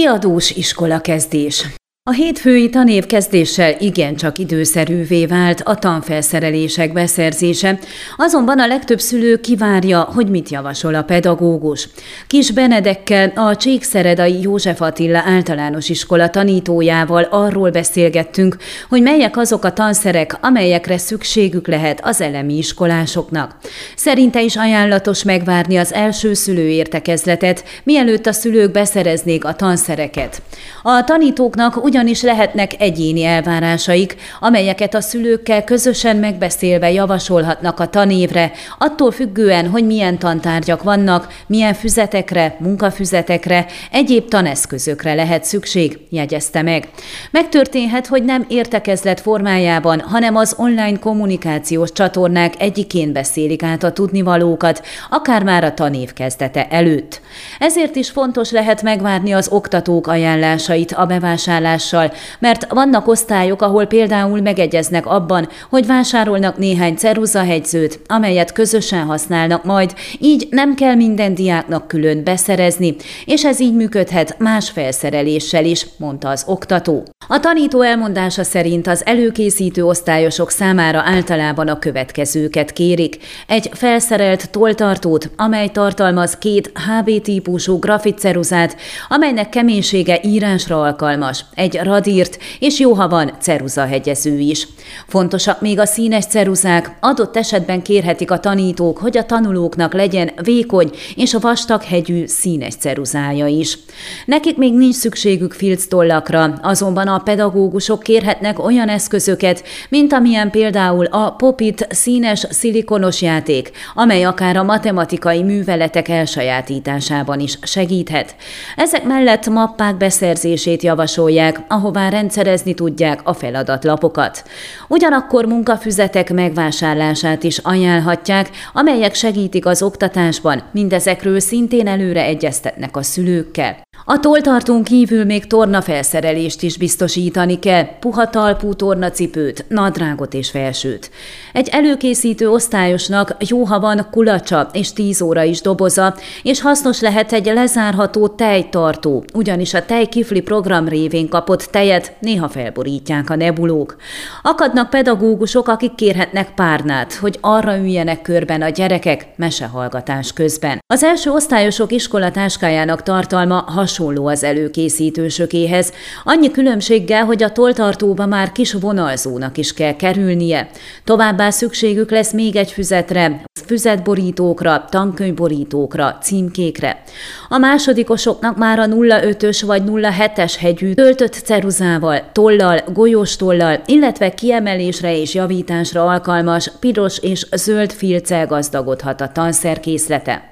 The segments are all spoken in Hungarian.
Kiadós iskola kezdés. A hétfői tanév kezdéssel igencsak időszerűvé vált a tanfelszerelések beszerzése, azonban a legtöbb szülő kivárja, hogy mit javasol a pedagógus. Kis Benedekkel, a Csíkszeredai József Attila általános iskola tanítójával arról beszélgettünk, hogy melyek azok a tanszerek, amelyekre szükségük lehet az elemi iskolásoknak. Szerinte is ajánlatos megvárni az első szülőértekezletet, mielőtt a szülők beszereznék a tanszereket. A tanítóknak ugyanis lehetnek egyéni elvárásaik, amelyeket a szülőkkel közösen megbeszélve javasolhatnak a tanévre, attól függően, hogy milyen tantárgyak vannak, milyen füzetekre, munkafüzetekre, egyéb taneszközökre lehet szükség, jegyezte meg. Megtörténhet, hogy nem értekezlet formájában, hanem az online kommunikációs csatornák egyikén beszélik át a tudnivalókat, akár már a tanév kezdete előtt. Ezért is fontos lehet megvárni az oktatók ajánlásait a bevásárlás egymással, mert vannak osztályok, ahol például megegyeznek abban, hogy vásárolnak néhány ceruzahegyzőt, amelyet közösen használnak majd, így nem kell minden diáknak külön beszerezni, és ez így működhet más felszereléssel is, mondta az oktató. A tanító elmondása szerint az előkészítő osztályosok számára általában a következőket kérik. Egy felszerelt toltartót, amely tartalmaz két HB-típusú grafitceruzát, amelynek keménysége írásra alkalmas, egy radírt, és jó, ha van ceruzahegyező is. Fontosak még a színes ceruzák, adott esetben kérhetik a tanítók, hogy a tanulóknak legyen vékony és a vastag hegyű színes ceruzája is. Nekik még nincs szükségük filctollakra, azonban a pedagógusok kérhetnek olyan eszközöket, mint amilyen például a popit színes szilikonos játék, amely akár a matematikai műveletek elsajátításában is segíthet. Ezek mellett mappák beszerzését javasolják, ahová rendszerezni tudják a feladatlapokat. Ugyanakkor munkafüzetek megvásárlását is ajánlhatják, amelyek segítik az oktatásban, mindezekről szintén előre egyeztetnek a szülőkkel. A toltartón kívül még tornafelszerelést is biztosítani kell, puha talpú tornacipőt, nadrágot és felsőt. Egy előkészítő osztályosnak jó, ha van kulacsa és 10 óra is doboza, és hasznos lehet egy lezárható tejtartó, ugyanis a tejkifli program révén kapott tejet néha felborítják a nebulók. Akadnak pedagógusok, akik kérhetnek párnát, hogy arra üljenek körben a gyerekek mesehallgatás közben. Az első osztályosok iskolatáskájának tartalma hasonló az előkészítősökéhez, annyi különbséggel, hogy a toltartóba már kis vonalzónak is kell kerülnie. Továbbá szükségük lesz még egy füzetre, füzetborítókra, tankönyvborítókra, címkékre. A másodikosoknak már a 05-ös vagy 07-es hegyű töltött ceruzával, tollal, golyós tollal, illetve kiemelésre és javításra alkalmas piros és zöld filccel gazdagodhat a tanszerkészlete.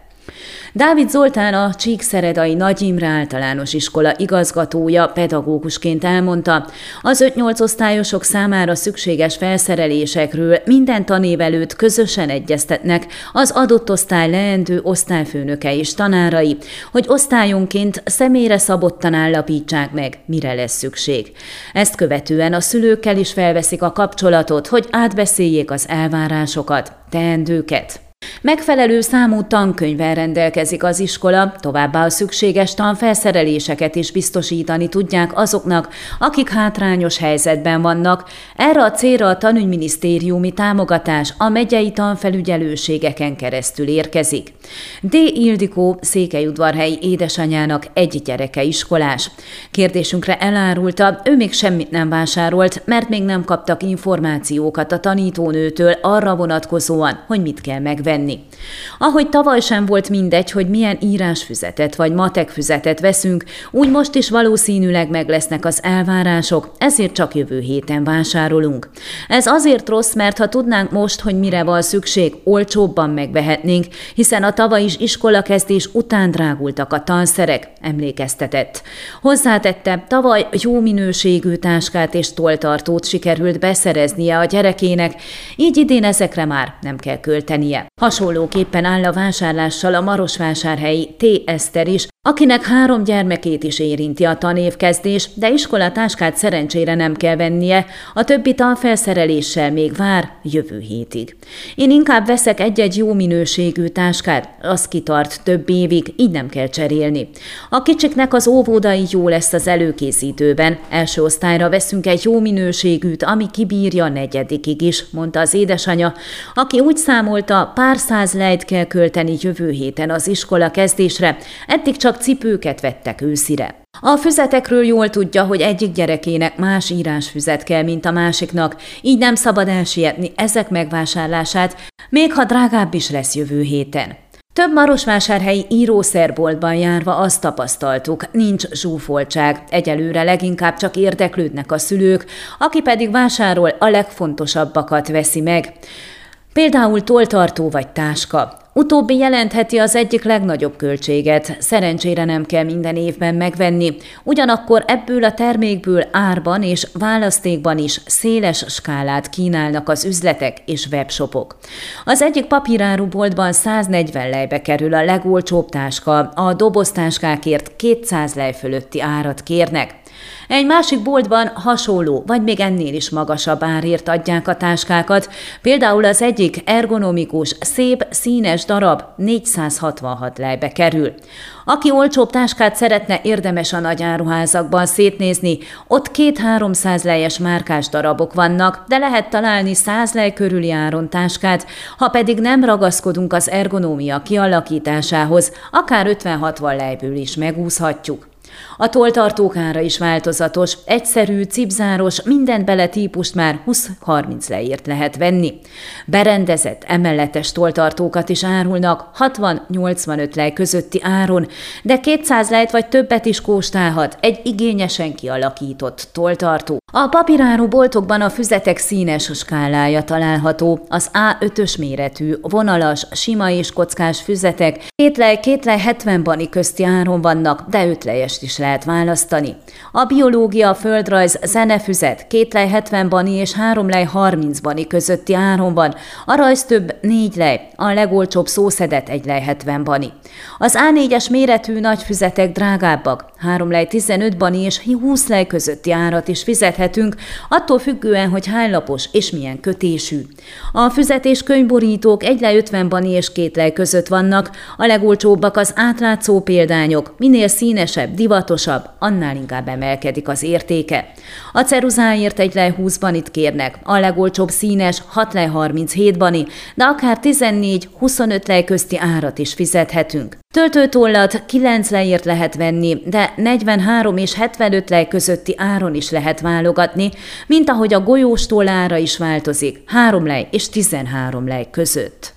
Dávid Zoltán a Csíkszeredai Nagy Imre általános iskola igazgatója pedagógusként elmondta, az 5-8 osztályosok számára szükséges felszerelésekről minden tanév előtt közösen egyeztetnek az adott osztály leendő osztályfőnöke és tanárai, hogy osztályonként személyre szabottan állapítsák meg, mire lesz szükség. Ezt követően a szülőkkel is felveszik a kapcsolatot, hogy átbeszéljék az elvárásokat, teendőket. Megfelelő számú tankönyvvel rendelkezik az iskola, továbbá a szükséges tanfelszereléseket is biztosítani tudják azoknak, akik hátrányos helyzetben vannak. Erre a célra a tanügyminisztériumi támogatás a megyei tanfelügyelőségeken keresztül érkezik. D. Ildikó székelyudvarhelyi édesanyának egy gyereke iskolás. Kérdésünkre elárulta, ő még semmit nem vásárolt, mert még nem kaptak információkat a tanítónőtől arra vonatkozóan, hogy mit kell megvenni venni. Ahogy tavaly sem volt mindegy, hogy milyen írásfüzetet vagy matekfüzetet veszünk, úgy most is valószínűleg meg lesznek az elvárások, ezért csak jövő héten vásárolunk. Ez azért rossz, mert ha tudnánk most, hogy mire van szükség, olcsóbban megvehetnénk, hiszen a tavaly is iskolakezdés után drágultak a tanszerek, emlékeztetett. Hozzátette, tavaly jó minőségű táskát és toltartót sikerült beszereznie a gyerekének, így idén ezekre már nem kell költenie. Hasonlóképpen áll a vásárlással a Marosvásárhelyi T. Eszter is, akinek három gyermekét is érinti a tanévkezdés, de iskolatáskát szerencsére nem kell vennie, a többi tanfelszereléssel még vár jövő hétig. Én inkább veszek egy-egy jó minőségű táskát, az kitart több évig, így nem kell cserélni. A kicsiknek az óvódai jó lesz az előkészítőben, első osztályra veszünk egy jó minőségűt, ami kibírja negyedikig is, mondta az édesanyja, aki úgy számolta, pár száz lejt kell költeni jövő héten az iskola kezdésre, eddig csak cipőket vettek őszire. A füzetekről jól tudja, hogy egyik gyerekének más írásfüzet kell, mint a másiknak, így nem szabad elsietni ezek megvásárlását, még ha drágább is lesz jövő héten. Több marosvásárhelyi írószerboltban járva azt tapasztaltuk, nincs zsúfoltság, egyelőre leginkább csak érdeklődnek a szülők, aki pedig vásárol a legfontosabbakat veszi meg. Például toltartó vagy táska. Utóbbi jelentheti az egyik legnagyobb költséget, szerencsére nem kell minden évben megvenni, ugyanakkor ebből a termékből árban és választékban is széles skálát kínálnak az üzletek és webshopok. Az egyik papíráruboltban 140 lejbe kerül a legolcsóbb táska, a doboztáskákért 200 lej fölötti árat kérnek. Egy másik boltban hasonló, vagy még ennél is magasabb árért adják a táskákat, például az egyik ergonomikus, szép, színes darab 466 lejbe kerül. Aki olcsóbb táskát szeretne, érdemes a nagy áruházakban szétnézni, ott két-háromszáz lejes márkás darabok vannak, de lehet találni száz lej körüli áron táskát, ha pedig nem ragaszkodunk az ergonómia kialakításához, akár 50-60 lejből is megúszhatjuk. A toltartók ára is változatos, egyszerű, cipzáros, mindent bele típust már 20-30 leért lehet venni. Berendezett, emelletes toltartókat is árulnak 60-85 lej közötti áron, de 200 lejt vagy többet is kóstálhat egy igényesen kialakított toltartó. A papíráru boltokban a füzetek színes skálája található, az A5-ös méretű, vonalas, sima és kockás füzetek két lej, két lej 70 bani közti áron vannak, de ötlejest is lehet választani. A biológia, földrajz, zenefüzet két lej 70 bani és három lej 30 bani közötti áron van, a rajz több négy lej, a legolcsóbb szószedet egy lej 70 bani. Az A4-es méretű nagy füzetek drágábbak, három lej 15 bani és 20 lej közötti árat is fizethetünk, attól függően, hogy hány lapos és milyen kötésű. A füzet és könyvborítók egy lej 50 bani és két lej között vannak, a legolcsóbbak az átlátszó példányok, minél színesebb, divatosabb, annál inkább emelkedik az értéke. A ceruzáért egy lej 20 banit kérnek, a legolcsóbb színes 6 lej 37 bani, de akár 14-25 lej közti árat is fizethetünk. Töltőtollat 9 lejért lehet venni, de 43 és 75 lej közötti áron is lehet válogatni, mint ahogy a golyós tollára is változik, 3 lej és 13 lej között.